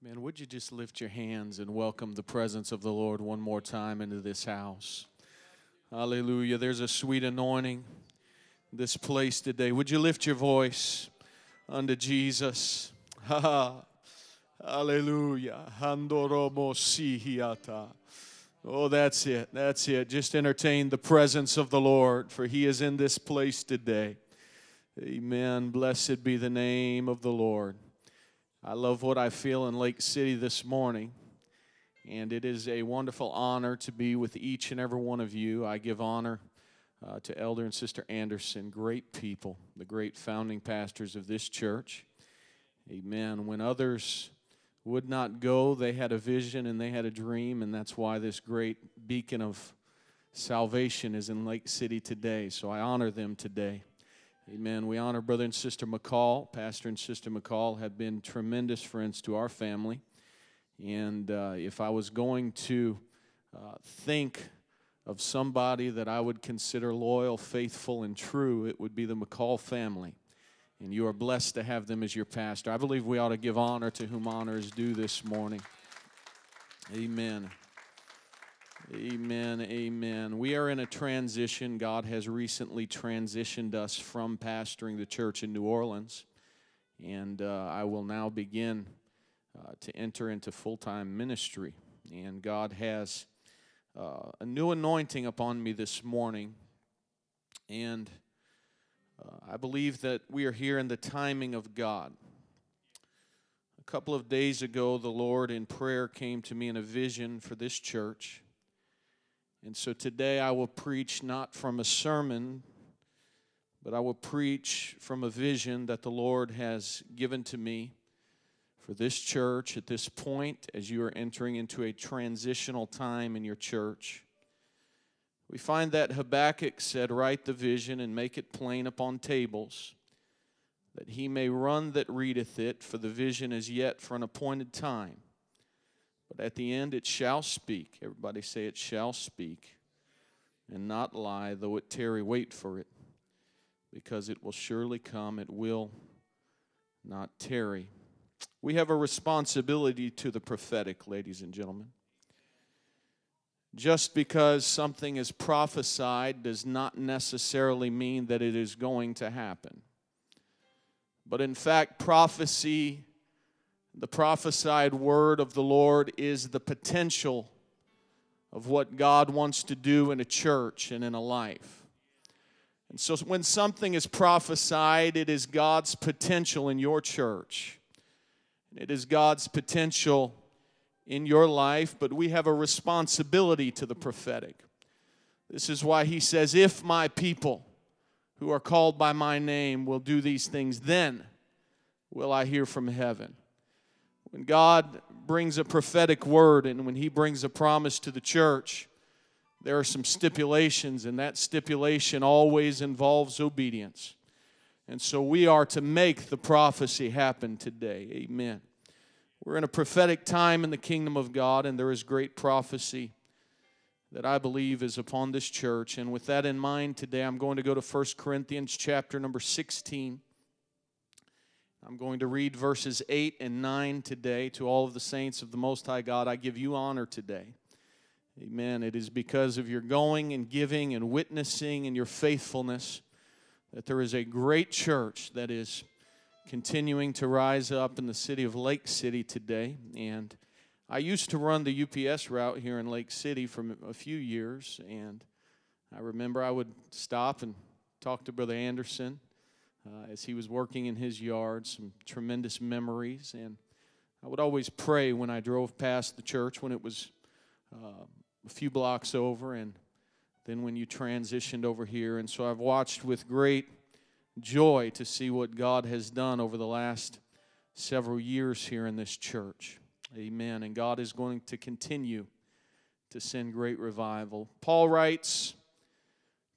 Man, would you just lift your hands and welcome the presence of the Lord one more time into this house? Hallelujah. There's a sweet anointing this place today. Would you lift your voice unto Jesus? Hallelujah. Oh, that's it. That's it. Just entertain the presence of the Lord, for He is in this place today. Amen. Blessed be the name of the Lord. I love what I feel in Lake City this morning, and it is a wonderful honor to be with each and every one of you. I give honor uh, to Elder and Sister Anderson, great people, the great founding pastors of this church. Amen. When others would not go, they had a vision and they had a dream, and that's why this great beacon of salvation is in Lake City today. So I honor them today. Amen. We honor Brother and Sister McCall. Pastor and Sister McCall have been tremendous friends to our family. And uh, if I was going to uh, think of somebody that I would consider loyal, faithful, and true, it would be the McCall family. And you are blessed to have them as your pastor. I believe we ought to give honor to whom honor is due this morning. Amen. Amen. Amen. We are in a transition. God has recently transitioned us from pastoring the church in New Orleans. And uh, I will now begin uh, to enter into full time ministry. And God has uh, a new anointing upon me this morning. And uh, I believe that we are here in the timing of God. A couple of days ago, the Lord in prayer came to me in a vision for this church. And so today I will preach not from a sermon, but I will preach from a vision that the Lord has given to me for this church at this point as you are entering into a transitional time in your church. We find that Habakkuk said, Write the vision and make it plain upon tables, that he may run that readeth it, for the vision is yet for an appointed time. But at the end it shall speak. Everybody say it shall speak and not lie, though it tarry, wait for it, because it will surely come, it will not tarry. We have a responsibility to the prophetic, ladies and gentlemen. Just because something is prophesied does not necessarily mean that it is going to happen. But in fact, prophecy the prophesied word of the Lord is the potential of what God wants to do in a church and in a life. And so when something is prophesied, it is God's potential in your church. It is God's potential in your life, but we have a responsibility to the prophetic. This is why he says, If my people who are called by my name will do these things, then will I hear from heaven. When God brings a prophetic word and when He brings a promise to the church, there are some stipulations, and that stipulation always involves obedience. And so we are to make the prophecy happen today. Amen. We're in a prophetic time in the kingdom of God, and there is great prophecy that I believe is upon this church. And with that in mind, today I'm going to go to 1 Corinthians chapter number 16. I'm going to read verses 8 and 9 today to all of the saints of the Most High God. I give you honor today. Amen. It is because of your going and giving and witnessing and your faithfulness that there is a great church that is continuing to rise up in the city of Lake City today. And I used to run the UPS route here in Lake City for a few years. And I remember I would stop and talk to Brother Anderson uh, as he was working in his yard, some tremendous memories. And I would always pray when I drove past the church when it was uh, a few blocks over, and then when you transitioned over here. And so I've watched with great joy to see what God has done over the last several years here in this church. Amen. And God is going to continue to send great revival. Paul writes,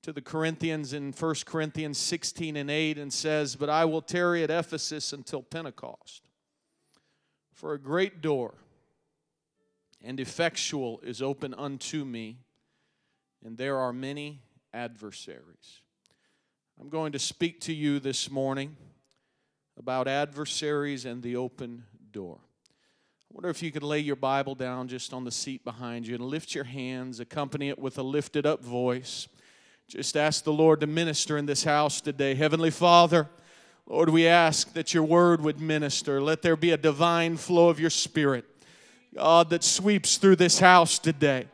to the Corinthians in 1 Corinthians 16 and 8 and says, But I will tarry at Ephesus until Pentecost. For a great door and effectual is open unto me, and there are many adversaries. I'm going to speak to you this morning about adversaries and the open door. I wonder if you could lay your Bible down just on the seat behind you and lift your hands, accompany it with a lifted up voice. Just ask the Lord to minister in this house today. Heavenly Father, Lord, we ask that your word would minister. Let there be a divine flow of your spirit, God, that sweeps through this house today.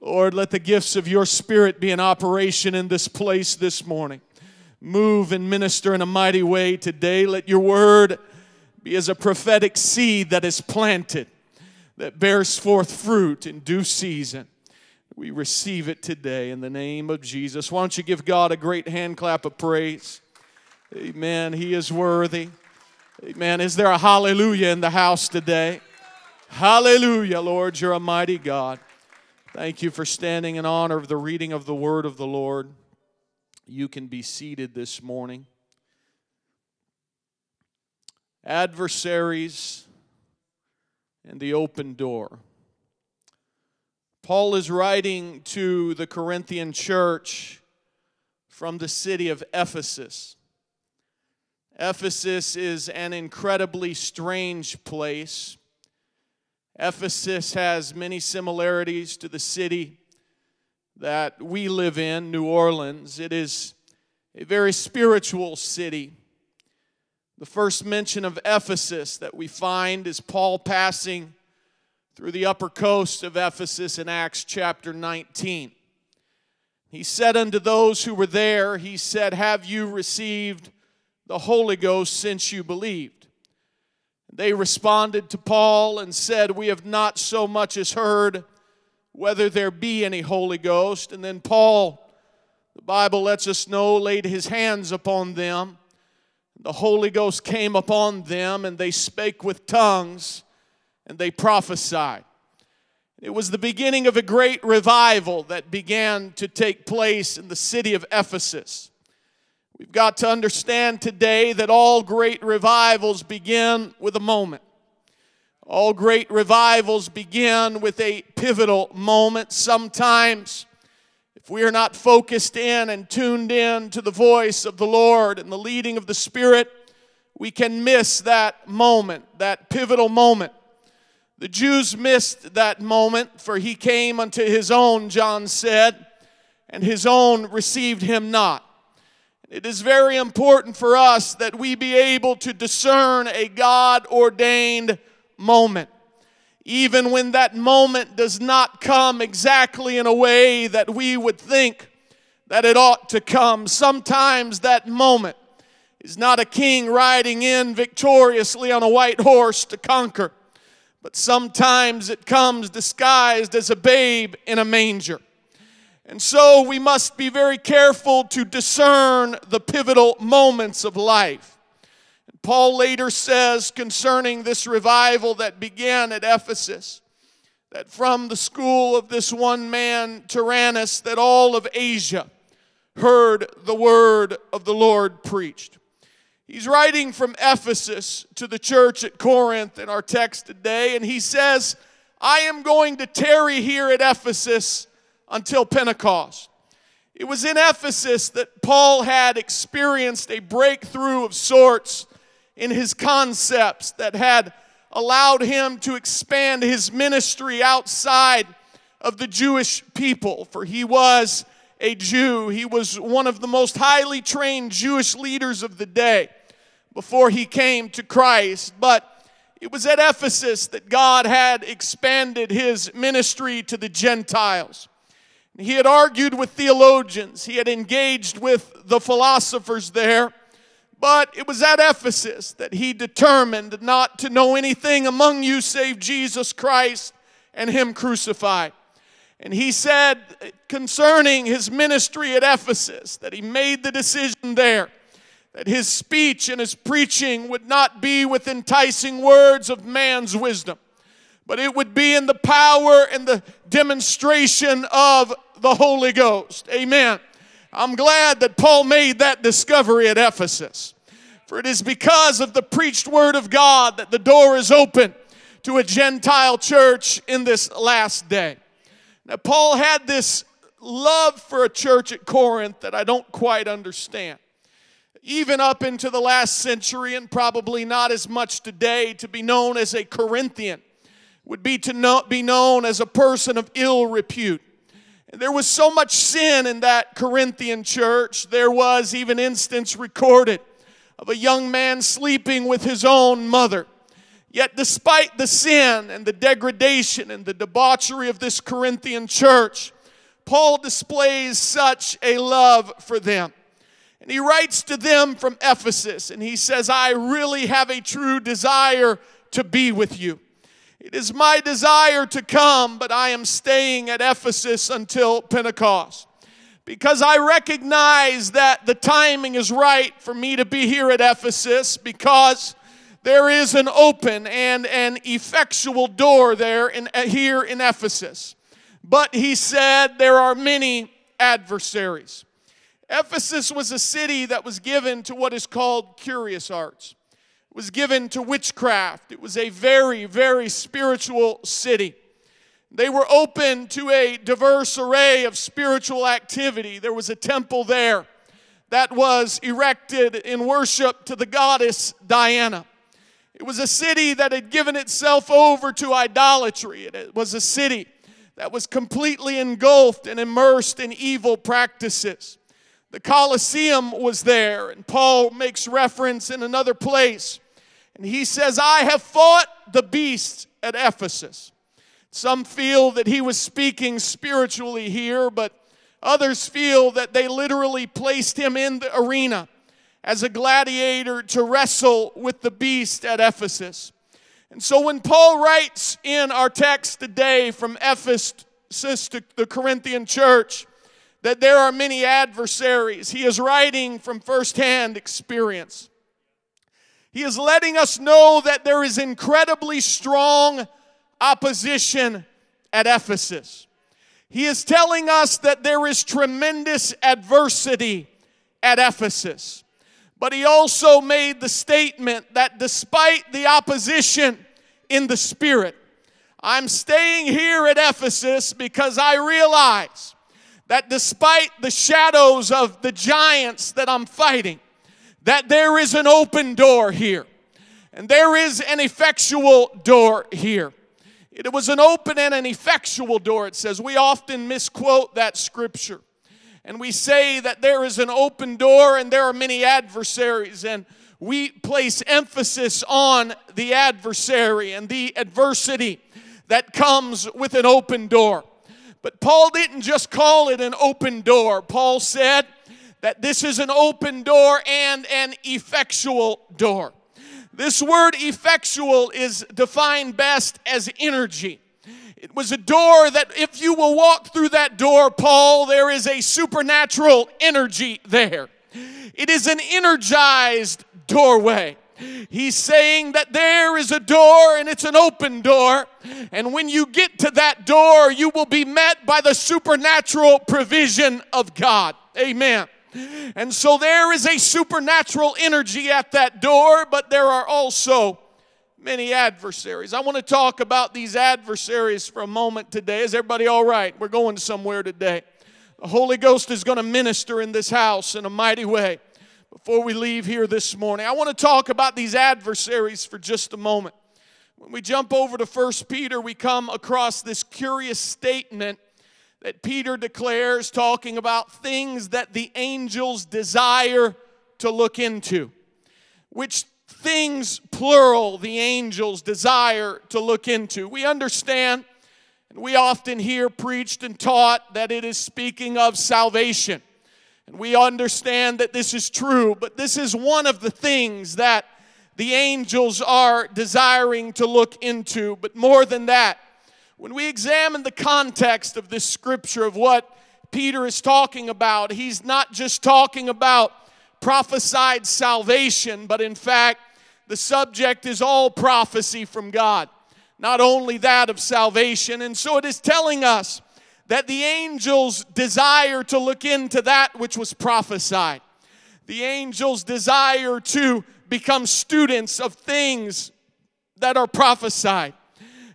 Lord, let the gifts of your spirit be in operation in this place this morning. Move and minister in a mighty way today. Let your word be as a prophetic seed that is planted, that bears forth fruit in due season. We receive it today in the name of Jesus. Why don't you give God a great hand clap of praise? Amen. He is worthy. Amen. Is there a hallelujah in the house today? Hallelujah, Lord. You're a mighty God. Thank you for standing in honor of the reading of the word of the Lord. You can be seated this morning. Adversaries and the open door. Paul is writing to the Corinthian church from the city of Ephesus. Ephesus is an incredibly strange place. Ephesus has many similarities to the city that we live in, New Orleans. It is a very spiritual city. The first mention of Ephesus that we find is Paul passing through the upper coast of Ephesus in Acts chapter 19. He said unto those who were there, He said, Have you received the Holy Ghost since you believed. They responded to Paul and said, We have not so much as heard whether there be any Holy Ghost. And then Paul, the Bible lets us know, laid his hands upon them. The Holy Ghost came upon them, and they spake with tongues, and they prophesied. It was the beginning of a great revival that began to take place in the city of Ephesus. We've got to understand today that all great revivals begin with a moment. All great revivals begin with a pivotal moment. Sometimes, if we are not focused in and tuned in to the voice of the Lord and the leading of the Spirit, we can miss that moment, that pivotal moment. The Jews missed that moment, for he came unto his own, John said, and his own received him not. It is very important for us that we be able to discern a God ordained moment. Even when that moment does not come exactly in a way that we would think that it ought to come, sometimes that moment is not a king riding in victoriously on a white horse to conquer, but sometimes it comes disguised as a babe in a manger. And so we must be very careful to discern the pivotal moments of life. Paul later says concerning this revival that began at Ephesus that from the school of this one man, Tyrannus, that all of Asia heard the word of the Lord preached. He's writing from Ephesus to the church at Corinth in our text today, and he says, I am going to tarry here at Ephesus until Pentecost. It was in Ephesus that Paul had experienced a breakthrough of sorts in his concepts that had allowed him to expand his ministry outside of the Jewish people, for he was a Jew. He was one of the most highly trained Jewish leaders of the day before he came to Christ. But it was at Ephesus that God had expanded his ministry to the Gentiles. He had argued with theologians, he had engaged with the philosophers there. But it was at Ephesus that he determined not to know anything among you save Jesus Christ and Him crucified. And he said concerning his ministry at Ephesus that he made the decision there that his speech and his preaching would not be with enticing words of man's wisdom, but it would be in the power and the demonstration of the Holy Ghost. Amen. I'm glad that Paul made that discovery at Ephesus. For it is because of the preached word of God that the door is open to a Gentile church in this last day. Now, Paul had this love for a church at Corinth that I don't quite understand. Even up into the last century, and probably not as much today, to be known as a Corinthian would be to know, be known as a person of ill repute. And there was so much sin in that Corinthian church, there was even instance recorded of a young man sleeping with his own mother. Yet, despite the sin and the degradation and the debauchery of this Corinthian church, Paul displays such a love for them. And he writes to them from Ephesus, and he says, I really have a true desire to be with you. It is my desire to come, but I am staying at Ephesus until Pentecost. Because I recognize that the timing is right for me to be here at Ephesus because there is an open and an effectual door there in, uh, here in Ephesus. But he said there are many adversaries. Ephesus was a city that was given to what is called curious arts. It was given to witchcraft. It was a very, very spiritual city. They were open to a diverse array of spiritual activity. There was a temple there that was erected in worship to the goddess Diana. It was a city that had given itself over to idolatry. It was a city that was completely engulfed and immersed in evil practices. The Colosseum was there, and Paul makes reference in another place. And he says, I have fought the beast at Ephesus. Some feel that he was speaking spiritually here, but others feel that they literally placed him in the arena as a gladiator to wrestle with the beast at Ephesus. And so when Paul writes in our text today from Ephesus to the Corinthian church that there are many adversaries, he is writing from firsthand experience. He is letting us know that there is incredibly strong opposition at Ephesus. He is telling us that there is tremendous adversity at Ephesus. But he also made the statement that despite the opposition in the spirit, I'm staying here at Ephesus because I realize that despite the shadows of the giants that I'm fighting, that there is an open door here. And there is an effectual door here. It was an open and an effectual door, it says. We often misquote that scripture. And we say that there is an open door and there are many adversaries. And we place emphasis on the adversary and the adversity that comes with an open door. But Paul didn't just call it an open door. Paul said that this is an open door and an effectual door. This word effectual is defined best as energy. It was a door that if you will walk through that door, Paul, there is a supernatural energy there. It is an energized doorway. He's saying that there is a door and it's an open door. And when you get to that door, you will be met by the supernatural provision of God. Amen. And so there is a supernatural energy at that door, but there are also many adversaries. I want to talk about these adversaries for a moment today. Is everybody all right? We're going somewhere today. The Holy Ghost is going to minister in this house in a mighty way before we leave here this morning. I want to talk about these adversaries for just a moment. When we jump over to First Peter, we come across this curious statement that Peter declares, talking about things that the angels desire to look into. Which things, plural, the angels desire to look into. We understand, and we often hear preached and taught that it is speaking of salvation. And we understand that this is true, but this is one of the things that the angels are desiring to look into. But more than that, when we examine the context of this scripture of what Peter is talking about, he's not just talking about prophesied salvation, but in fact, the subject is all prophecy from God, not only that of salvation. And so it is telling us that the angels desire to look into that which was prophesied. The angels desire to become students of things that are prophesied.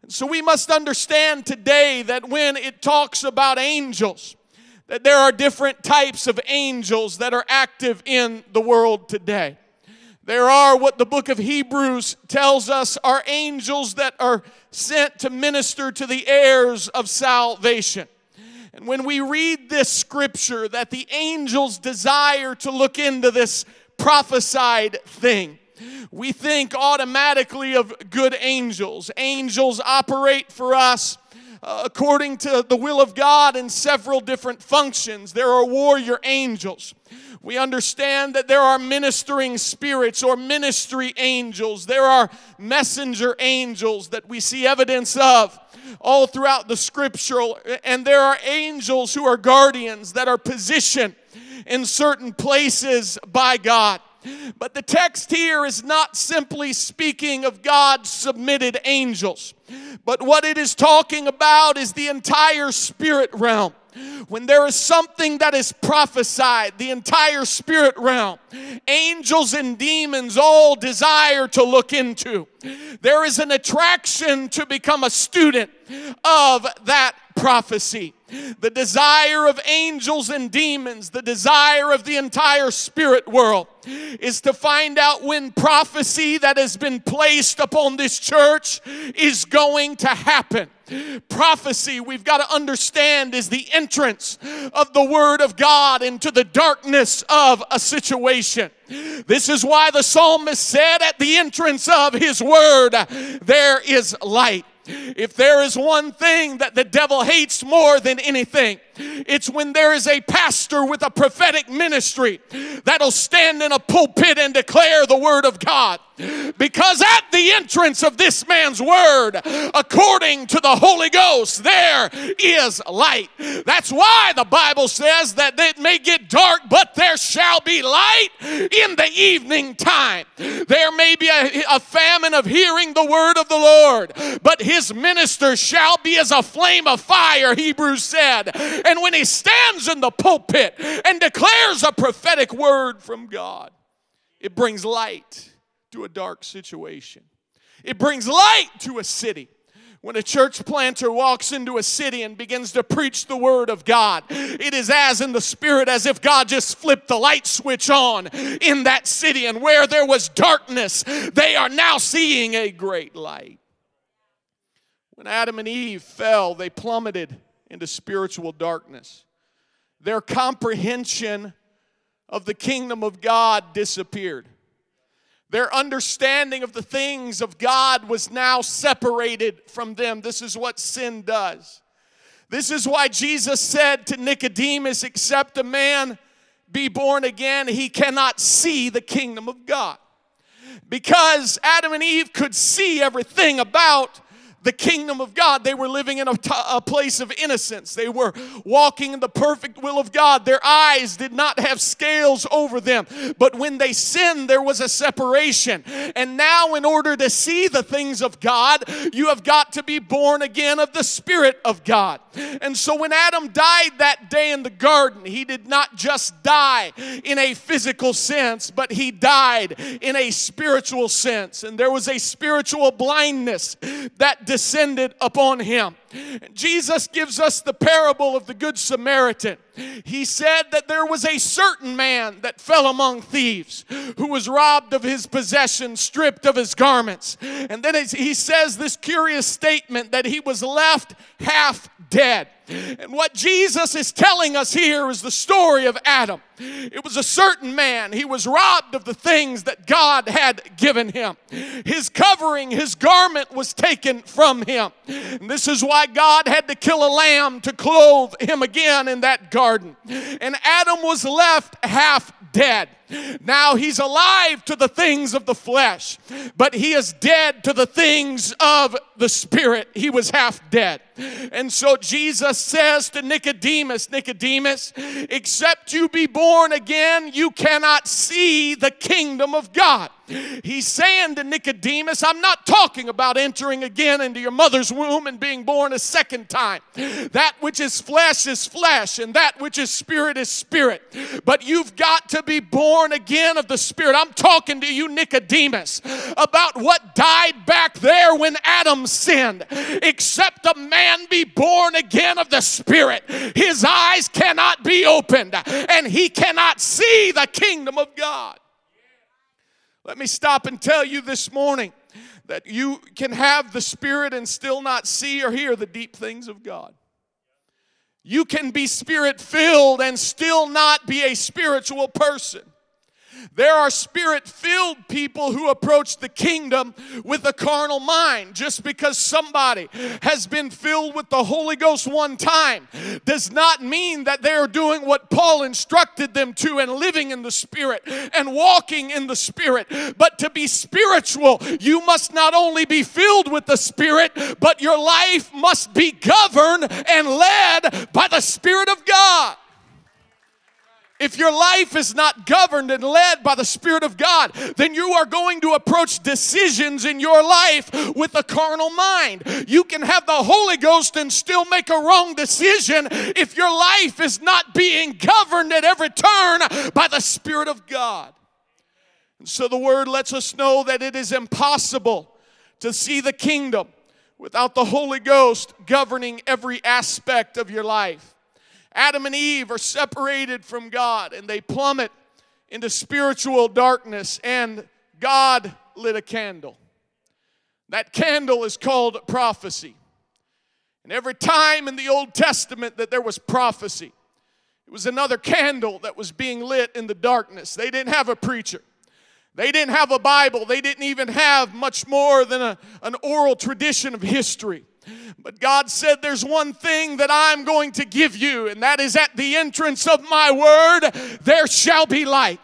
So we must understand today that when it talks about angels, that there are different types of angels that are active in the world today. There are what the book of Hebrews tells us are angels that are sent to minister to the heirs of salvation. And when we read this scripture, that the angels desire to look into this prophesied thing, we think automatically of good angels. Angels operate for us uh, according to the will of God in several different functions. There are warrior angels. We understand that there are ministering spirits or ministry angels. There are messenger angels that we see evidence of all throughout the scripture. And there are angels who are guardians that are positioned in certain places by God. But the text here is not simply speaking of God's submitted angels, but what it is talking about is the entire spirit realm. When there is something that is prophesied, the entire spirit realm, angels and demons all desire to look into. There is an attraction to become a student of that prophecy. The desire of angels and demons, the desire of the entire spirit world is to find out when prophecy that has been placed upon this church is going to happen. Prophecy, we've got to understand, is the entrance of the Word of God into the darkness of a situation. This is why the psalmist said, At the entrance of his Word, there is light. If there is one thing that the devil hates more than anything, it's when there is a pastor with a prophetic ministry that'll stand in a pulpit and declare the word of God. Because at the entrance of this man's word, according to the Holy Ghost, there is light. That's why the Bible says that it may get dark, but there shall be light in the evening time. There may be a, a famine of hearing the word of the Lord, but his minister shall be as a flame of fire, Hebrews said. And when he stands in the pulpit and declares a prophetic word from God, it brings light to a dark situation. It brings light to a city. When a church planter walks into a city and begins to preach the word of God, it is as in the spirit as if God just flipped the light switch on in that city. And where there was darkness, they are now seeing a great light. When Adam and Eve fell, they plummeted into spiritual darkness. Their comprehension of the kingdom of God disappeared. Their understanding of the things of God was now separated from them. This is what sin does. This is why Jesus said to Nicodemus, Except a man be born again, he cannot see the kingdom of God. Because Adam and Eve could see everything about the kingdom of God. They were living in a, t- a place of innocence. They were walking in the perfect will of God. Their eyes did not have scales over them. But when they sinned, there was a separation. And now, in order to see the things of God, you have got to be born again of the Spirit of God. And so, when Adam died that day in the garden, he did not just die in a physical sense, but he died in a spiritual sense. And there was a spiritual blindness that descended upon him. Jesus gives us the parable of the Good Samaritan. He said that there was a certain man that fell among thieves who was robbed of his possessions, stripped of his garments. And then he says this curious statement that he was left half dead. And what Jesus is telling us here is the story of Adam. It was a certain man. He was robbed of the things that God had given him. His covering, his garment was taken from him. And this is why God had to kill a lamb to clothe him again in that garden. And Adam was left half dead. Now he's alive to the things of the flesh, but he is dead to the things of the spirit. He was half dead. And so Jesus says to Nicodemus, Nicodemus, except you be born again, you cannot see the kingdom of God. He's saying to Nicodemus, I'm not talking about entering again into your mother's womb and being born a second time. That which is flesh is flesh, and that which is spirit is spirit. But you've got to be born born again of the Spirit. I'm talking to you, Nicodemus, about what died back there when Adam sinned. Except a man be born again of the Spirit, his eyes cannot be opened and he cannot see the kingdom of God. Let me stop and tell you this morning that you can have the Spirit and still not see or hear the deep things of God. You can be spirit filled and still not be a spiritual person. There are spirit filled people who approach the kingdom with a carnal mind. Just because somebody has been filled with the Holy Ghost one time does not mean that they are doing what Paul instructed them to and living in the Spirit and walking in the Spirit. But to be spiritual, you must not only be filled with the Spirit, but your life must be governed and led by the Spirit of God. If your life is not governed and led by the Spirit of God, then you are going to approach decisions in your life with a carnal mind. You can have the Holy Ghost and still make a wrong decision if your life is not being governed at every turn by the Spirit of God. And so the Word lets us know that it is impossible to see the kingdom without the Holy Ghost governing every aspect of your life. Adam and Eve are separated from God and they plummet into spiritual darkness, and God lit a candle. That candle is called prophecy. And every time in the Old Testament that there was prophecy, it was another candle that was being lit in the darkness. They didn't have a preacher. They didn't have a Bible. They didn't even have much more than a, an oral tradition of history. But God said, There's one thing that I'm going to give you, and that is at the entrance of my word, there shall be light.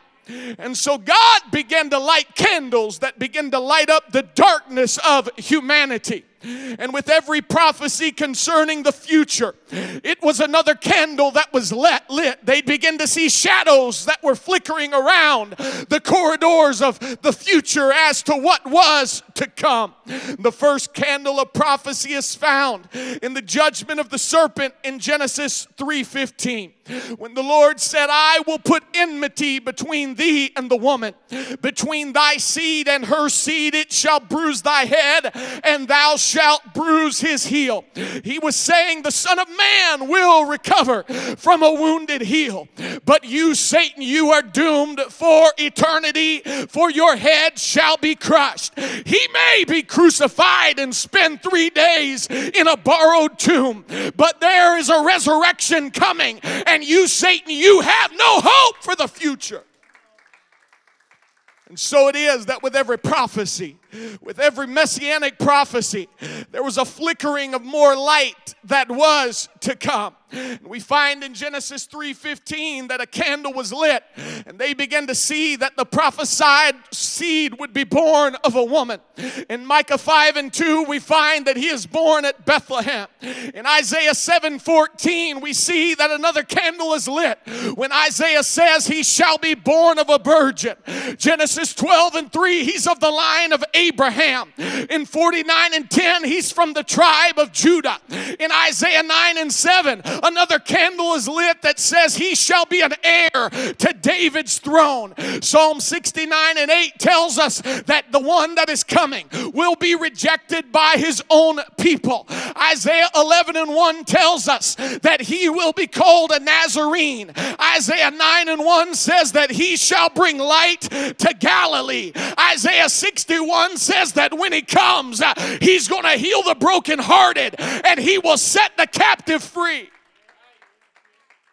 And so God began to light candles that begin to light up the darkness of humanity. And with every prophecy concerning the future, it was another candle that was lit. lit. They'd begin to see shadows that were flickering around the corridors of the future as to what was to come. The first candle of prophecy is found in the judgment of the serpent in Genesis 3:15. When the Lord said, "I will put enmity between thee and the woman, between thy seed and her seed it shall bruise thy head, and thou shalt bruise his heel." He was saying the son of man will recover from a wounded heel. But you Satan, you are doomed for eternity, for your head shall be crushed. He may be crucified and spend three days in a borrowed tomb, but there is a resurrection coming, and you, Satan, you have no hope for the future. And so it is that with every prophecy, with every messianic prophecy, there was a flickering of more light that was to come. We find in Genesis 3:15 that a candle was lit and they began to see that the prophesied seed would be born of a woman. In Micah 5 and 2 we find that he is born at Bethlehem. In Isaiah 7:14 we see that another candle is lit when Isaiah says he shall be born of a virgin. Genesis 12 and 3 he's of the line of Abraham. In 49 and 10 he's from the tribe of Judah. In Isaiah 9 and 7 Another candle is lit that says he shall be an heir to David's throne. Psalm 69 and 8 tells us that the one that is coming will be rejected by his own people. Isaiah 11 and 1 tells us that he will be called a Nazarene. Isaiah 9 and 1 says that he shall bring light to Galilee. Isaiah 61 says that when he comes, uh, he's going to heal the brokenhearted and he will set the captive free.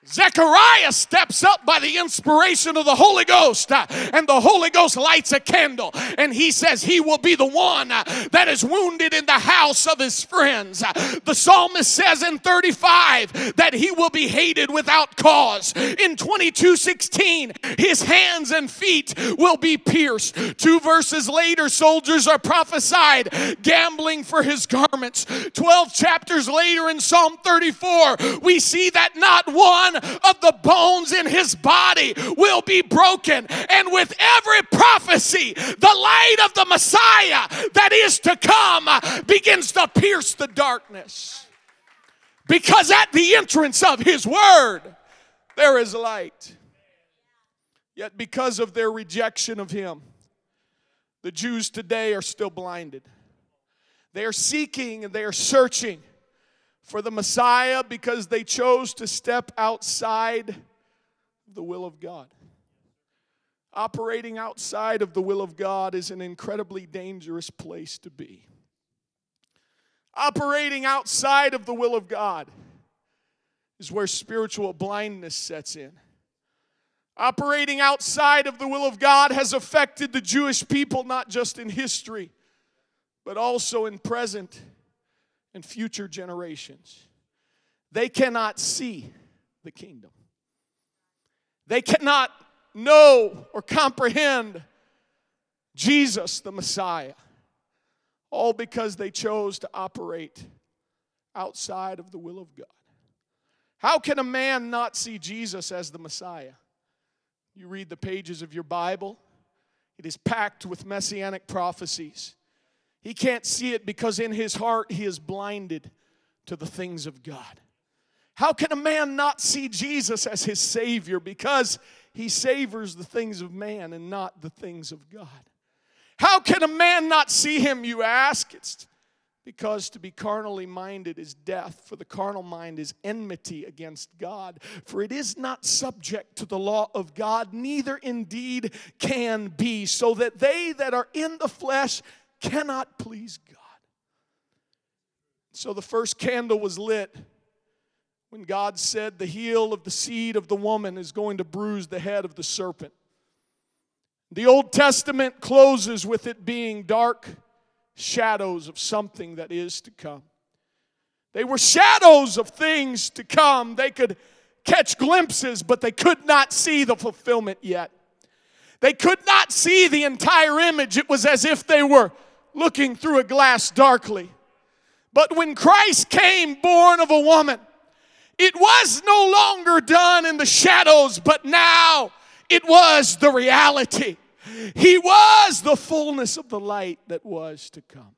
Zechariah steps up by the inspiration of the Holy Ghost, uh, and the Holy Ghost lights a candle, and he says he will be the one uh, that is wounded in the house of his friends. Uh, the psalmist says in 35 that he will be hated without cause. In 22 16, his hands and feet will be pierced. Two verses later, soldiers are prophesied gambling for his garments. 12 chapters later, in Psalm 34, we see that not one of the bones in his body will be broken. And with every prophecy, the light of the Messiah that is to come begins to pierce the darkness. Because at the entrance of his word, there is light. Yet, because of their rejection of him, the Jews today are still blinded. They are seeking and they are searching for the Messiah because they chose to step outside the will of God. Operating outside of the will of God is an incredibly dangerous place to be. Operating outside of the will of God is where spiritual blindness sets in. Operating outside of the will of God has affected the Jewish people not just in history, but also in present and future generations. They cannot see the kingdom. They cannot know or comprehend Jesus, the Messiah, all because they chose to operate outside of the will of God. How can a man not see Jesus as the Messiah? You read the pages of your Bible, it is packed with messianic prophecies. He can't see it because in his heart he is blinded to the things of God. How can a man not see Jesus as his Savior? Because he savors the things of man and not the things of God. How can a man not see him, you ask? It's because to be carnally minded is death, for the carnal mind is enmity against God. For it is not subject to the law of God, neither indeed can be, so that they that are in the flesh cannot please God. So the first candle was lit when God said, The heel of the seed of the woman is going to bruise the head of the serpent. The Old Testament closes with it being dark shadows of something that is to come. They were shadows of things to come. They could catch glimpses, but they could not see the fulfillment yet. They could not see the entire image. It was as if they were looking through a glass darkly. But when Christ came, born of a woman, it was no longer done in the shadows, but now it was the reality. He was the fullness of the light that was to come.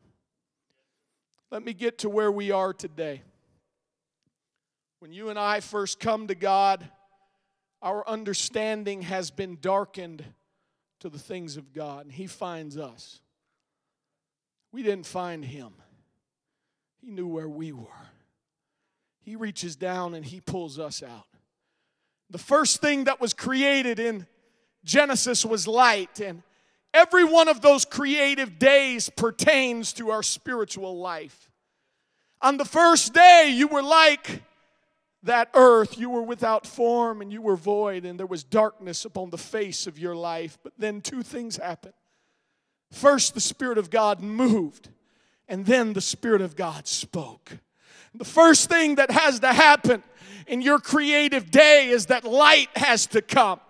Let me get to where we are today. When you and I first come to God, our understanding has been darkened to the things of God, and He finds us. We didn't find Him, He knew where we were. He reaches down and he pulls us out. The first thing that was created in Genesis was light, and every one of those creative days pertains to our spiritual life. On the first day, you were like that earth. You were without form and you were void, and there was darkness upon the face of your life. But then two things happened. First, the Spirit of God moved, and then the Spirit of God spoke. The first thing that has to happen in your creative day is that light has to come.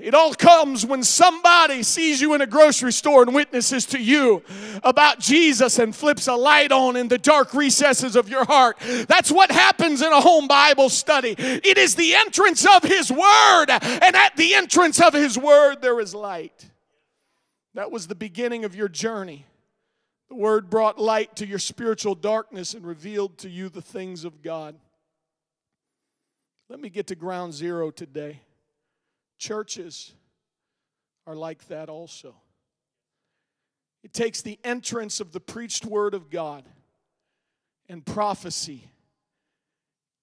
It all comes when somebody sees you in a grocery store and witnesses to you about Jesus and flips a light on in the dark recesses of your heart. That's what happens in a home Bible study. It is the entrance of His Word, and at the entrance of His Word, there is light. That was the beginning of your journey. The word brought light to your spiritual darkness and revealed to you the things of God. Let me get to ground zero today. Churches are like that also. It takes the entrance of the preached word of God and prophecy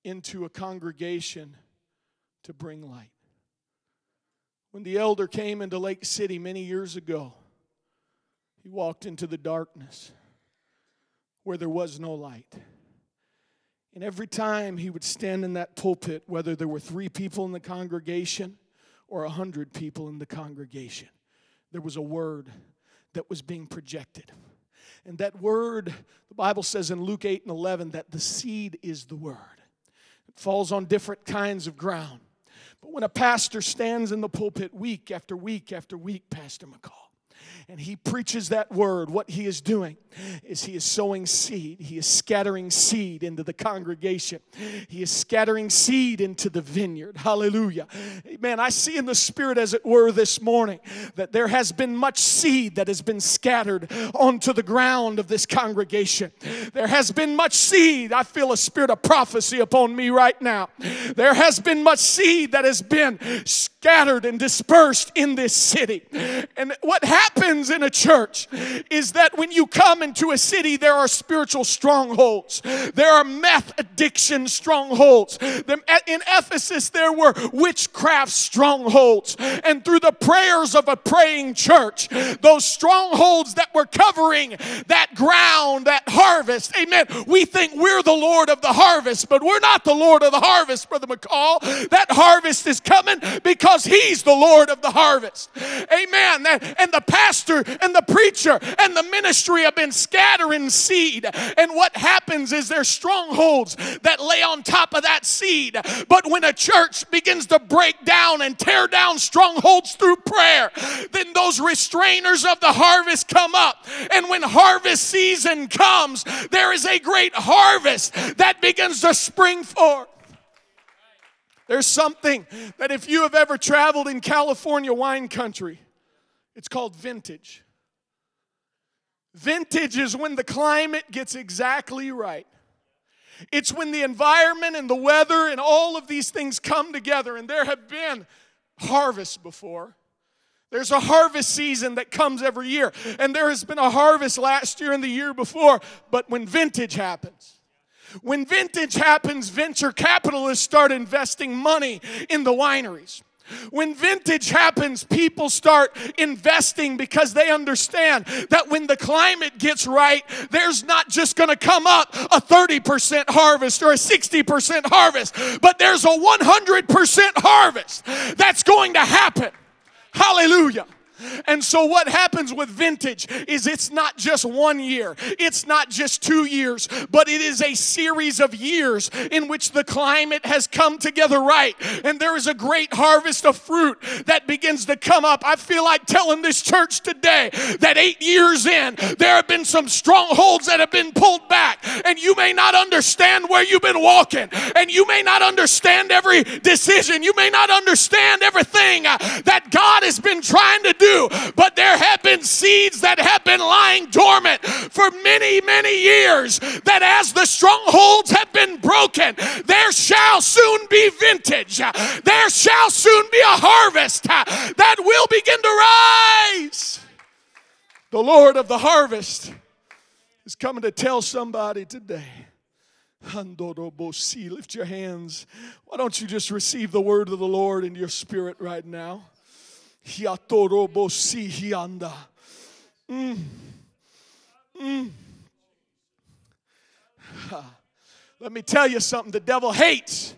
into a congregation to bring light. When the elder came into Lake City many years ago, he walked into the darkness where there was no light. And every time he would stand in that pulpit, whether there were three people in the congregation or a hundred people in the congregation, there was a word that was being projected. And that word, the Bible says in Luke 8 and 11 that the seed is the word. It falls on different kinds of ground. But when a pastor stands in the pulpit week after week after week, Pastor McCall, and he preaches that word, what he is doing is he is sowing seed. He is scattering seed into the congregation. He is scattering seed into the vineyard. Hallelujah. Man, I see in the spirit, as it were, this morning that there has been much seed that has been scattered onto the ground of this congregation. There has been much seed. I feel a spirit of prophecy upon me right now. There has been much seed that has been scattered scattered and dispersed in this city. And what happens in a church is that when you come into a city, there are spiritual strongholds, there are meth addiction strongholds. In Ephesus, there were witchcraft strongholds. And through the prayers of a praying church, those strongholds that were covering that ground, that harvest, amen. We think we're the Lord of the harvest, but we're not the Lord of the harvest, Brother McCall. That harvest is coming because He's the Lord of the harvest. Amen. And the pastor and the preacher and the ministry have been scattering seed. And what happens is there's strongholds that lay on top of that seed. But when a church begins to break down and tear down strongholds through prayer, then those restrainers of the harvest come up. And when harvest season comes, there is a great harvest that begins to spring forth. There's something that if you have ever traveled in California wine country, it's called vintage. Vintage is when the climate gets exactly right. It's when the environment and the weather and all of these things come together, and there have been harvests before. There's a harvest season that comes every year, and there has been a harvest last year and the year before, but when vintage happens, when vintage happens, venture capitalists start investing money in the wineries. When vintage happens, people start investing because they understand that when the climate gets right, there's not just going to come up a 30% harvest or a 60% harvest, but there's a 100% harvest that's going to happen. Hallelujah. And so, what happens with vintage is it's not just one year, it's not just two years, but it is a series of years in which the climate has come together right. And there is a great harvest of fruit that begins to come up. I feel like telling this church today that eight years in, there have been some strongholds that have been pulled back. And you may not understand where you've been walking, and you may not understand every decision, you may not understand everything uh, that God has been trying to do but there have been seeds that have been lying dormant for many, many years. That as the strongholds have been broken, there shall soon be vintage. There shall soon be a harvest that will begin to rise. The Lord of the harvest is coming to tell somebody today. Lift your hands. Why don't you just receive the word of the Lord in your spirit right now? Mm. Mm. Let me tell you something the devil hates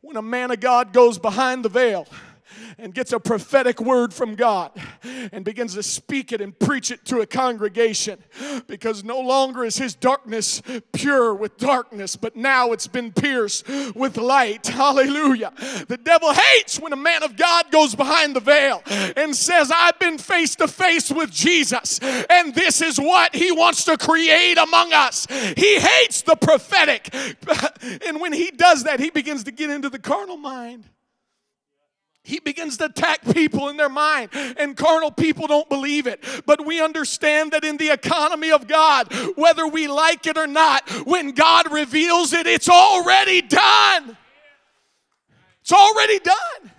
when a man of God goes behind the veil and gets a prophetic word from God and begins to speak it and preach it to a congregation because no longer is his darkness pure with darkness, but now it's been pierced with light. Hallelujah. The devil hates when a man of God goes behind the veil and says, I've been face to face with Jesus, and this is what he wants to create among us. He hates the prophetic. And when he does that, he begins to get into the carnal mind he begins to attack people in their mind, and carnal people don't believe it. But we understand that in the economy of God, whether we like it or not, when God reveals it, it's already done. It's already done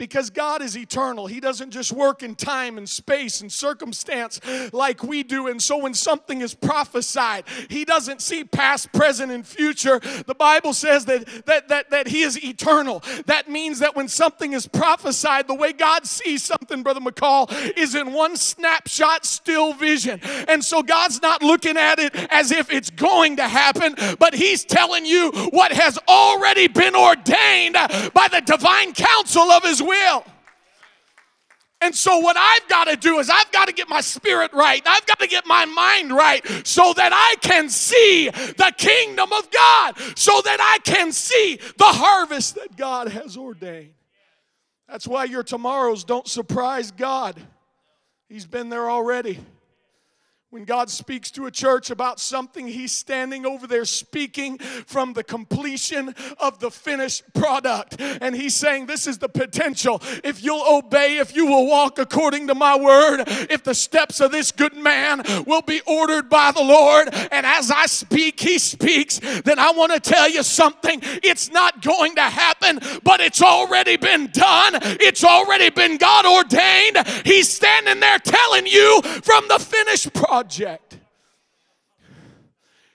because God is eternal. He doesn't just work in time and space and circumstance like we do. And so when something is prophesied, He doesn't see past, present, and future. The Bible says that, that, that, that He is eternal. That means that when something is prophesied, the way God sees something, Brother McCall, is in one snapshot, still vision. And so God's not looking at it as if it's going to happen, but He's telling you what has already been ordained by the divine counsel of His will. And so, what I've got to do is, I've got to get my spirit right. I've got to get my mind right so that I can see the kingdom of God, so that I can see the harvest that God has ordained. That's why your tomorrows don't surprise God, He's been there already. When God speaks to a church about something, He's standing over there speaking from the completion of the finished product. And He's saying, This is the potential. If you'll obey, if you will walk according to my word, if the steps of this good man will be ordered by the Lord, and as I speak, He speaks, then I want to tell you something. It's not going to happen, but it's already been done, it's already been God ordained. He's standing there telling you from the finished product project.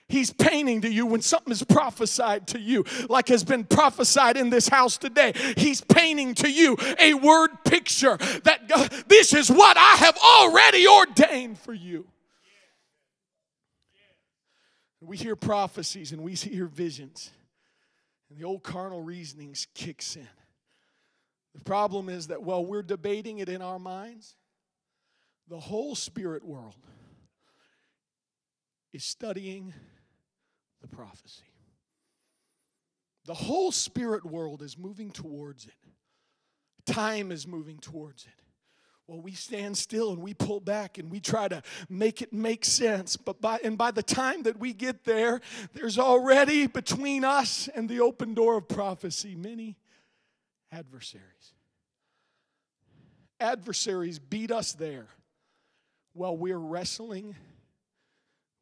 He's painting to you when something is prophesied to you, like has been prophesied in this house today. He's painting to you a word picture that uh, this is what I have already ordained for you. We hear prophecies and we hear visions, and the old carnal reasonings kicks in. The problem is that while we're debating it in our minds, the whole spirit world is studying the prophecy. The whole spirit world is moving towards it. Time is moving towards it. Well, we stand still and we pull back and we try to make it make sense. But by and by the time that we get there, there's already between us and the open door of prophecy many adversaries. Adversaries beat us there while we're wrestling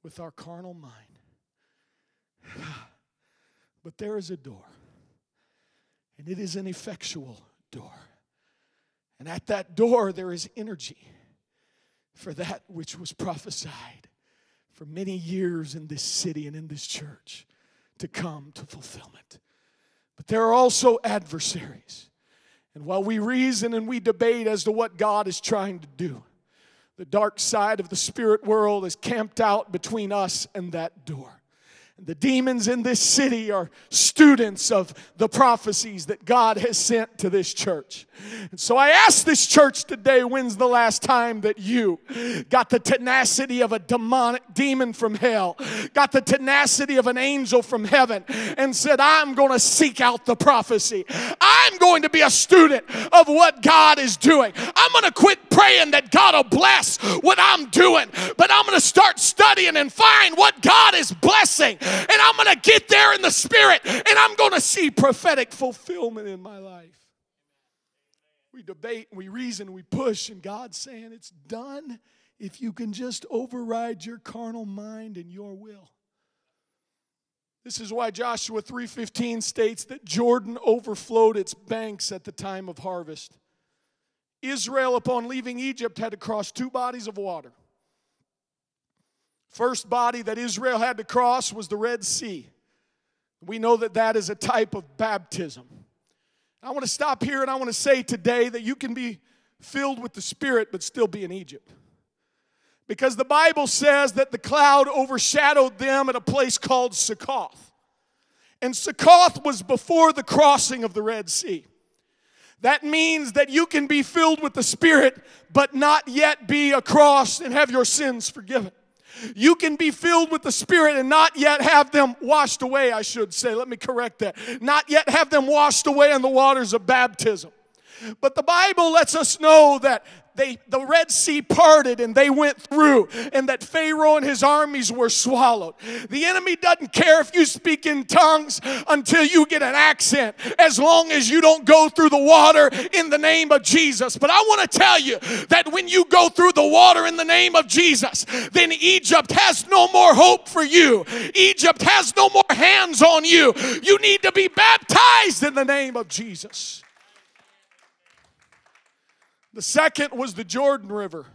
with our carnal mind. but there is a door, and it is an effectual door. And at that door, there is energy for that which was prophesied for many years in this city and in this church to come to fulfillment. But there are also adversaries. And while we reason and we debate as to what God is trying to do, the dark side of the spirit world is camped out between us and that door. The demons in this city are students of the prophecies that God has sent to this church. And so I ask this church today when's the last time that you got the tenacity of a demonic demon from hell, got the tenacity of an angel from heaven, and said, I'm going to seek out the prophecy. I'm going to be a student of what God is doing. I'm going to quit praying that God will bless what I'm doing, but I'm going to start studying and find what God is blessing and I'm going to get there in the spirit and I'm going to see prophetic fulfillment in my life. We debate, we reason, we push, and God's saying it's done if you can just override your carnal mind and your will. This is why Joshua 3:15 states that Jordan overflowed its banks at the time of harvest. Israel upon leaving Egypt had to cross two bodies of water. First body that Israel had to cross was the Red Sea. We know that that is a type of baptism. I want to stop here and I want to say today that you can be filled with the Spirit but still be in Egypt. Because the Bible says that the cloud overshadowed them at a place called Succoth. And Succoth was before the crossing of the Red Sea. That means that you can be filled with the Spirit but not yet be across and have your sins forgiven. You can be filled with the Spirit and not yet have them washed away, I should say. Let me correct that. Not yet have them washed away in the waters of baptism. But the Bible lets us know that they, the Red Sea parted and they went through, and that Pharaoh and his armies were swallowed. The enemy doesn't care if you speak in tongues until you get an accent, as long as you don't go through the water in the name of Jesus. But I want to tell you that when you go through the water in the name of Jesus, then Egypt has no more hope for you. Egypt has no more hands on you. You need to be baptized in the name of Jesus. The second was the Jordan River.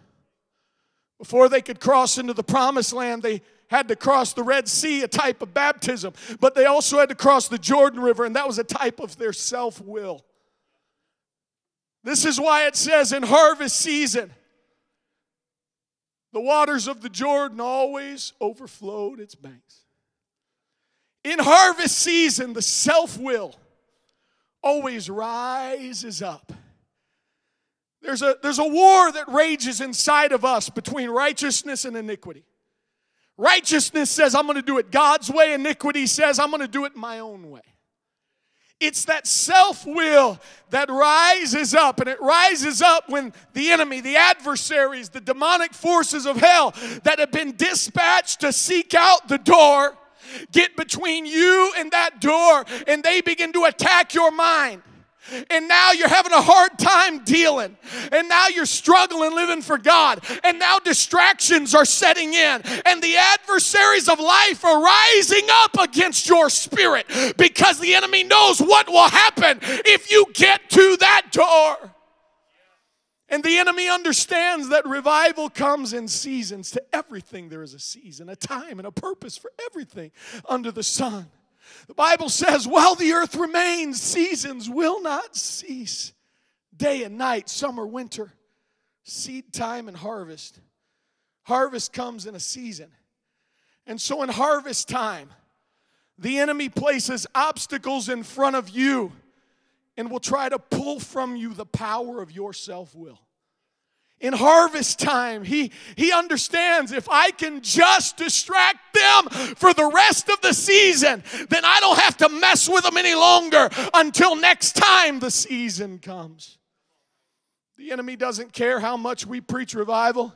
Before they could cross into the promised land, they had to cross the Red Sea, a type of baptism, but they also had to cross the Jordan River, and that was a type of their self will. This is why it says in harvest season, the waters of the Jordan always overflowed its banks. In harvest season, the self will always rises up there's a, there's a war that rages inside of us between righteousness and iniquity. Righteousness says, I'm going to do it God's way. Iniquity says, I'm going to do it my own way. It's that self will that rises up, and it rises up when the enemy, the adversaries, the demonic forces of hell that have been dispatched to seek out the door get between you and that door, and they begin to attack your mind and now you're having a hard time dealing, and now you're struggling living for God, and now distractions are setting in, and the adversaries of life are rising up against your spirit because the enemy knows what will happen if you get to that door. And the enemy understands that revival comes in seasons. To everything, there is a season, a time, and a purpose for everything under the sun. The Bible says, while the earth remains, seasons will not cease. Day and night, summer, winter, seed time, and harvest. Harvest comes in a season. And so, in harvest time, the enemy places obstacles in front of you and will try to pull from you the power of your self will in harvest time. He, he understands if I can just distract them for the rest of the season, then I don't have to mess with them any longer until next time the season comes. The enemy doesn't care how much we preach revival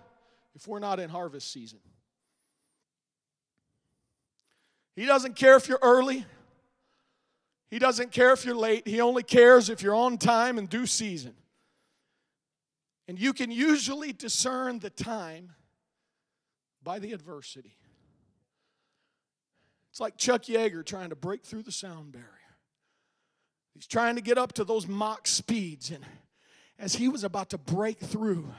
if we're not in harvest season. He doesn't care if you're early. He doesn't care if you're late. He only cares if you're on time and due season. And you can usually discern the time by the adversity. It's like Chuck Yeager trying to break through the sound barrier. He's trying to get up to those Mach speeds, and as he was about to break through,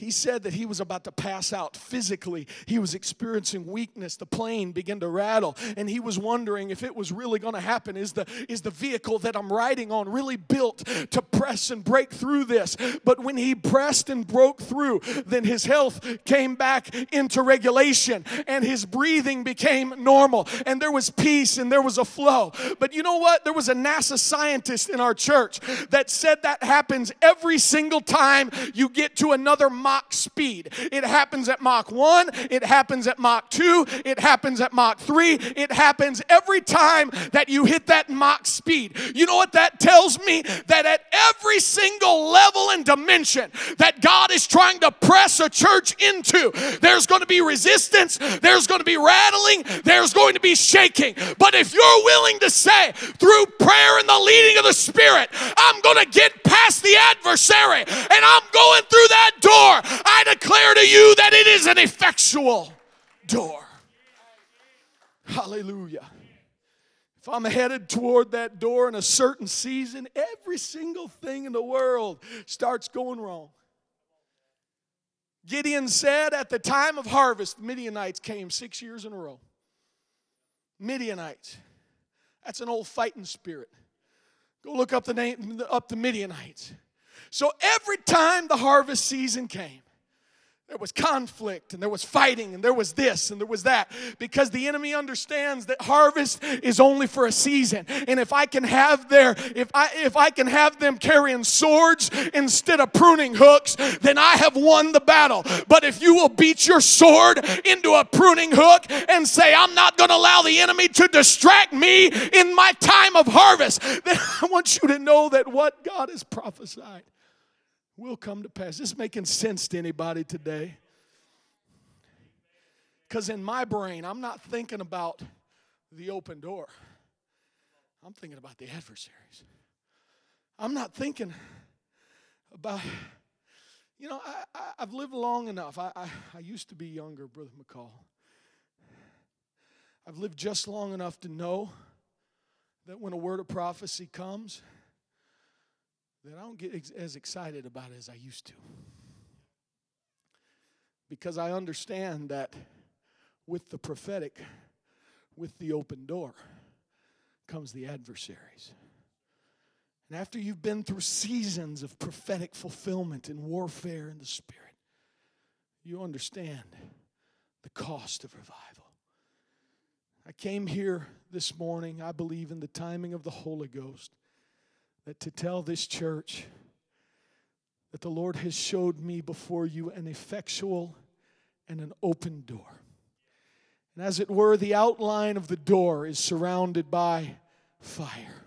he said that he was about to pass out physically. He was experiencing weakness. The plane began to rattle, and he was wondering if it was really going to happen. Is the, is the vehicle that I'm riding on really built to press and break through this? But when he pressed and broke through, then his health came back into regulation, and his breathing became normal, and there was peace and there was a flow. But you know what? There was a NASA scientist in our church that said that happens every single time you get to another Mach speed. It happens at Mach 1, it happens at Mach 2, it happens at Mach 3, it happens every time that you hit that Mach speed. You know what that tells me? That at every single level and dimension that God is trying to press a church into, there's going to be resistance, there's going to be rattling, there's going to be shaking. But if you're willing to say, through prayer and the leading of the Spirit, I'm going to get past the adversary and I'm going through that door I declare to you that it is an effectual door. Hallelujah. If I'm headed toward that door in a certain season, every single thing in the world starts going wrong. Gideon said at the time of harvest, Midianites came six years in a row. Midianites. That's an old fighting spirit. Go look up the name up the Midianites. So every time the harvest season came, there was conflict and there was fighting and there was this and there was that because the enemy understands that harvest is only for a season. And if i can have their if i if i can have them carrying swords instead of pruning hooks then i have won the battle. But if you will beat your sword into a pruning hook and say i'm not going to allow the enemy to distract me in my time of harvest then i want you to know that what god has prophesied will come to pass. This making sense to anybody today? Because in my brain, I'm not thinking about the open door. I'm thinking about the adversaries. I'm not thinking about, you know, I, have lived long enough. I, I, I used to be younger, Brother McCall. I've lived just long enough to know that when a word of prophecy comes, that I don't get ex- as excited about as I used to. Because I understand that with the prophetic, with the open door, comes the adversaries. And after you've been through seasons of prophetic fulfillment and warfare in the Spirit, you understand the cost of revival. I came here this morning, I believe in the timing of the Holy Ghost that to tell this church that the Lord has showed me before you an effectual and an open door. And as it were, the outline of the door is surrounded by fire.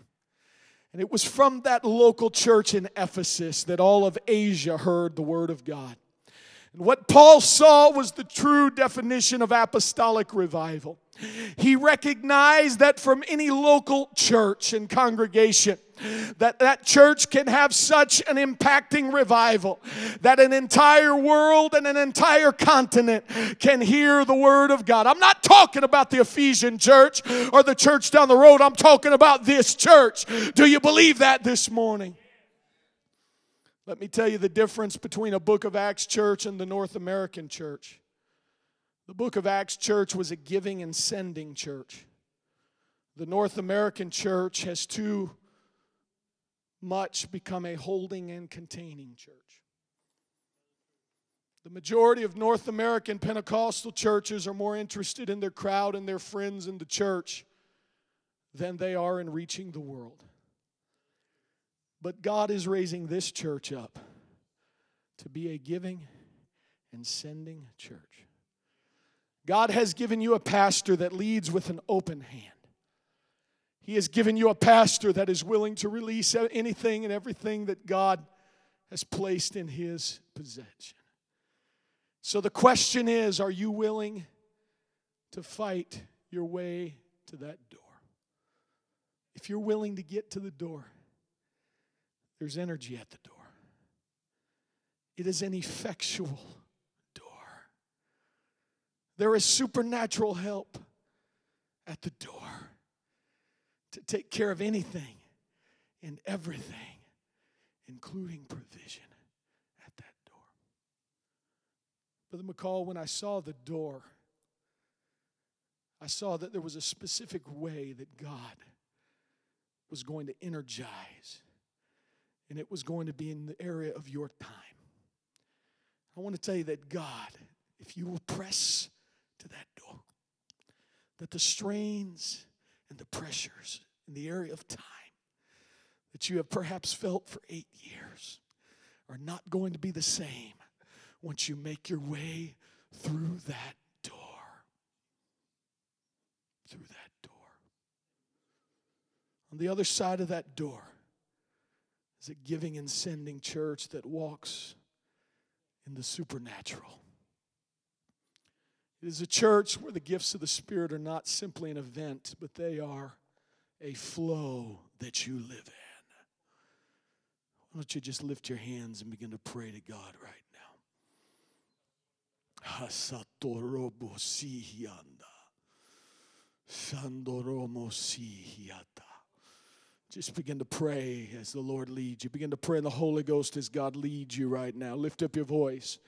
And it was from that local church in Ephesus that all of Asia heard the word of God. And what Paul saw was the true definition of apostolic revival. He recognized that from any local church and congregation, that that church can have such an impacting revival that an entire world and an entire continent can hear the word of God. I'm not talking about the Ephesian church or the church down the road. I'm talking about this church. Do you believe that this morning? Let me tell you the difference between a book of Acts church and the North American church. The book of Acts church was a giving and sending church. The North American church has too much become a holding and containing church. The majority of North American Pentecostal churches are more interested in their crowd and their friends in the church than they are in reaching the world. But God is raising this church up to be a giving and sending church. God has given you a pastor that leads with an open hand. He has given you a pastor that is willing to release anything and everything that God has placed in his possession. So the question is are you willing to fight your way to that door? If you're willing to get to the door, there's energy at the door. It is an effectual. There is supernatural help at the door to take care of anything and everything, including provision at that door. Brother McCall, when I saw the door, I saw that there was a specific way that God was going to energize and it was going to be in the area of your time. I want to tell you that God, if you will press to that door, that the strains and the pressures in the area of time that you have perhaps felt for eight years are not going to be the same once you make your way through that door. Through that door. On the other side of that door is a giving and sending church that walks in the supernatural. It is a church where the gifts of the Spirit are not simply an event, but they are a flow that you live in. Why don't you just lift your hands and begin to pray to God right now? Just begin to pray as the Lord leads you. Begin to pray in the Holy Ghost as God leads you right now. Lift up your voice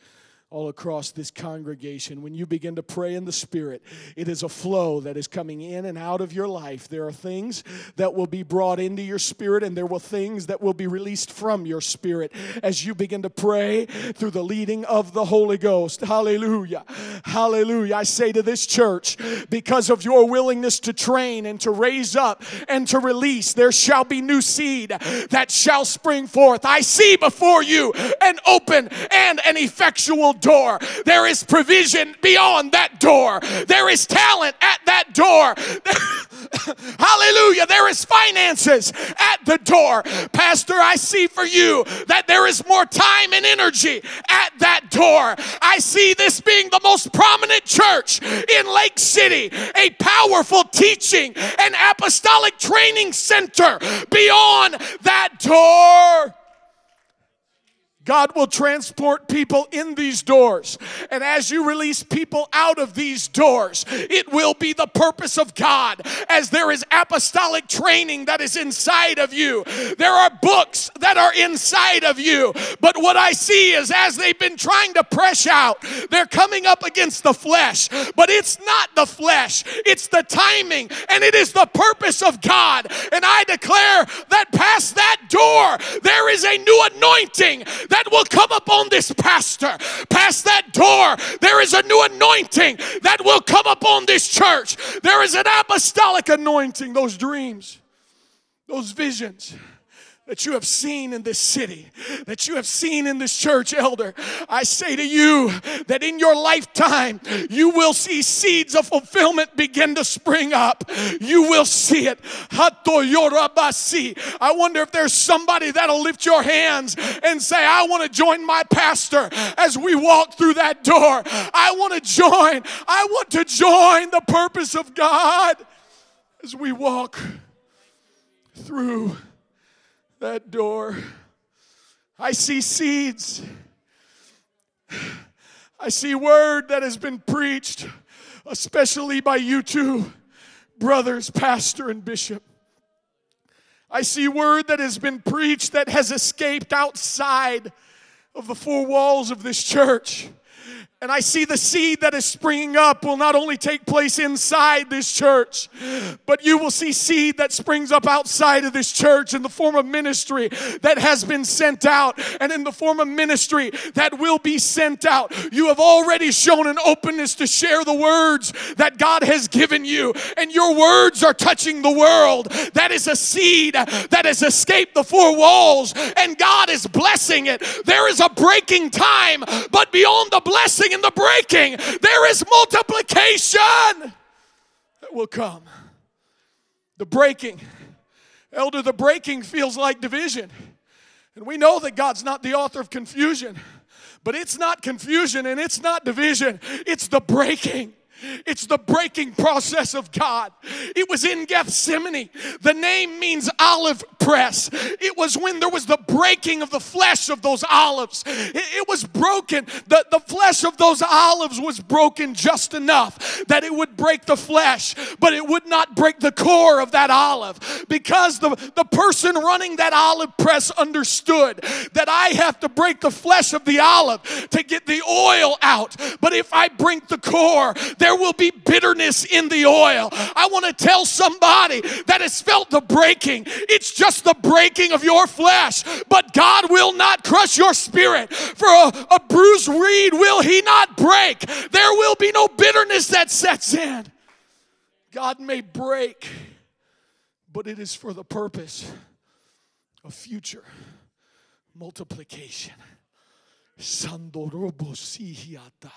all across this congregation. When you begin to pray in the Spirit, it is a flow that is coming in and out of your life. There are things that will be brought into your spirit, and there will things that will be released from your spirit as you begin to pray through the leading of the Holy Ghost. Hallelujah. Hallelujah. I say to this church, because of your willingness to train and to raise up and to release, there shall be new seed that shall spring forth. I see before you an open and an effectual door. There is provision beyond that door. There is talent at that door. Hallelujah. There is finances at the door. Pastor, I see for you that there is more time and energy at that door. I see this being the most prominent church in Lake City, a powerful teaching and apostolic training center beyond that door. God will transport people in these doors. And as you release people out of these doors, it will be the purpose of God as there is apostolic training that is inside of you. There are books that are inside of you. But what I see is as they've been trying to press out, they're coming up against the flesh. But it's not the flesh, it's the timing and it is the purpose of God. And I declare that past that door, there is a new anointing that will come upon this pastor. Past that door, there is a new anointing that will come upon this church. There is an apostolic anointing, those dreams, those visions that you have seen in this city, that you have seen in this church, elder. I say to you that in your lifetime, you will see seeds of fulfillment begin to spring up. You will see it. I wonder if there's somebody that'll lift your hands and say, I want to join my pastor as we walk through that door. I want to join. I want to join the purpose of God as we walk through that door. I see seeds. I see word that has been preached, especially by you two brothers, pastor and bishop. I see word that has been preached that has escaped outside of the four walls of this church. And I see the seed that is springing up will not only take place inside this church, but you will see seed that springs up outside of this church in the form of ministry that has been sent out and in the form of ministry that will be sent out. You have already shown an openness to share the words that God has given you, and your words are touching the world. That is a seed that has escaped the four walls, and God is blessing it. There is a breaking time, but beyond the blessing, in the breaking, there is multiplication that will come. The breaking, elder, the breaking feels like division. And we know that God's not the author of confusion, but it's not confusion and it's not division, it's the breaking. It's the breaking process of God. It was in Gethsemane. The name means olive press. It was when there was the breaking of the flesh of those olives. It, it, was broken. The, the flesh of those olives was broken just enough that it would break the flesh, but it would not break the core of that olive because the, the person running that olive press understood that I have to break the flesh of the olive to get the oil out. But if I break the core, there will be bitterness in the oil. I want to tell somebody that has felt the breaking. It's just the breaking of your flesh, but God will not crush your spirit. For a, a bruised reed will He not break. There will be no bitterness that sets in. God may break, but it is for the purpose of future multiplication. Sandorobosihiata.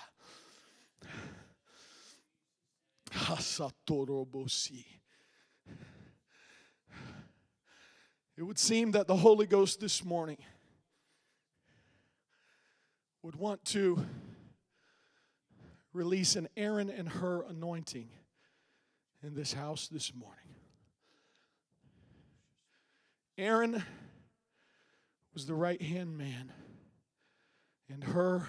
It would seem that the Holy Ghost this morning would want to release an Aaron and Hur anointing in this house this morning. Aaron was the right hand man, and Hur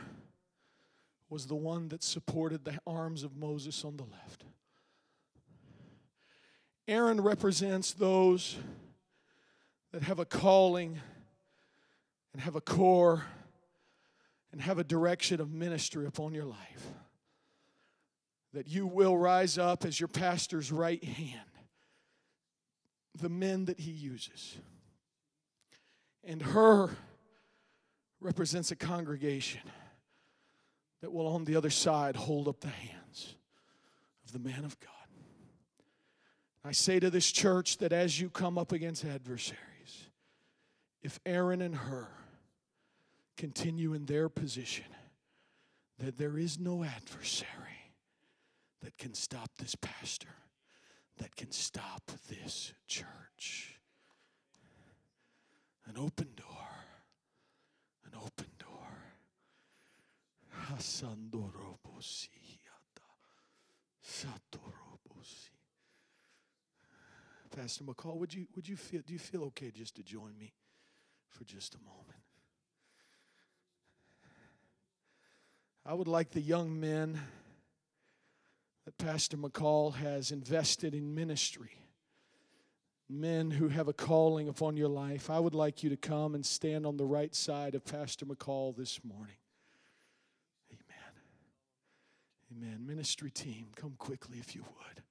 was the one that supported the arms of Moses on the left. Aaron represents those that have a calling and have a core and have a direction of ministry upon your life. That you will rise up as your pastor's right hand, the men that he uses. And Hur represents a congregation that will, on the other side, hold up the hands of the man of God. I say to this church that as you come up against adversaries, if Aaron and Hur continue in their position, that there is no adversary that can stop this pastor, that can stop this church. An open door, an open. Pastor McCall, would you would you feel do you feel okay just to join me for just a moment? I would like the young men that Pastor McCall has invested in ministry, men who have a calling upon your life, I would like you to come and stand on the right side of Pastor McCall this morning. Amen. Amen. Ministry team, come quickly if you would.